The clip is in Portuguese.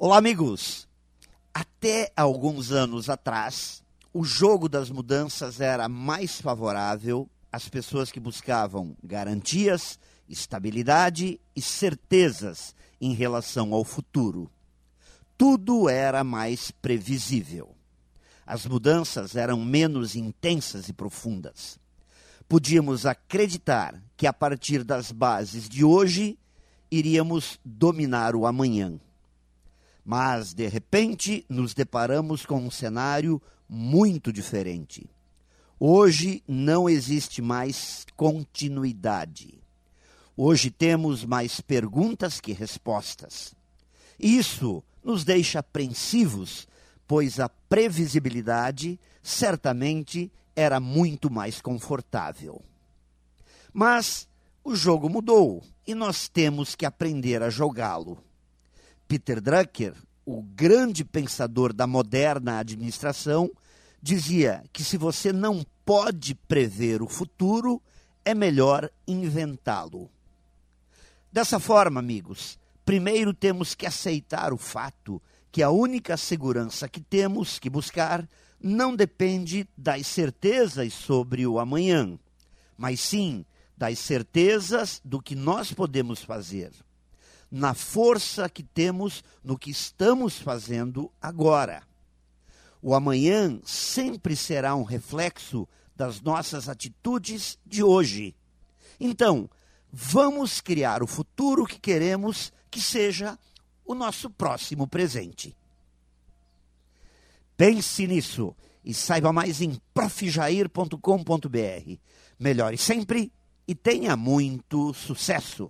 Olá, amigos! Até alguns anos atrás, o jogo das mudanças era mais favorável às pessoas que buscavam garantias, estabilidade e certezas em relação ao futuro. Tudo era mais previsível. As mudanças eram menos intensas e profundas. Podíamos acreditar que a partir das bases de hoje iríamos dominar o amanhã mas, de repente, nos deparamos com um cenário muito diferente. Hoje não existe mais continuidade. Hoje temos mais perguntas que respostas. Isso nos deixa apreensivos, pois a previsibilidade certamente era muito mais confortável. Mas o jogo mudou e nós temos que aprender a jogá-lo. Peter Drucker, o grande pensador da moderna administração, dizia que se você não pode prever o futuro, é melhor inventá-lo. Dessa forma, amigos, primeiro temos que aceitar o fato que a única segurança que temos que buscar não depende das certezas sobre o amanhã, mas sim das certezas do que nós podemos fazer na força que temos no que estamos fazendo agora. O amanhã sempre será um reflexo das nossas atitudes de hoje. Então, vamos criar o futuro que queremos que seja o nosso próximo presente. Pense nisso e saiba mais em profjair.com.br. Melhore sempre e tenha muito sucesso!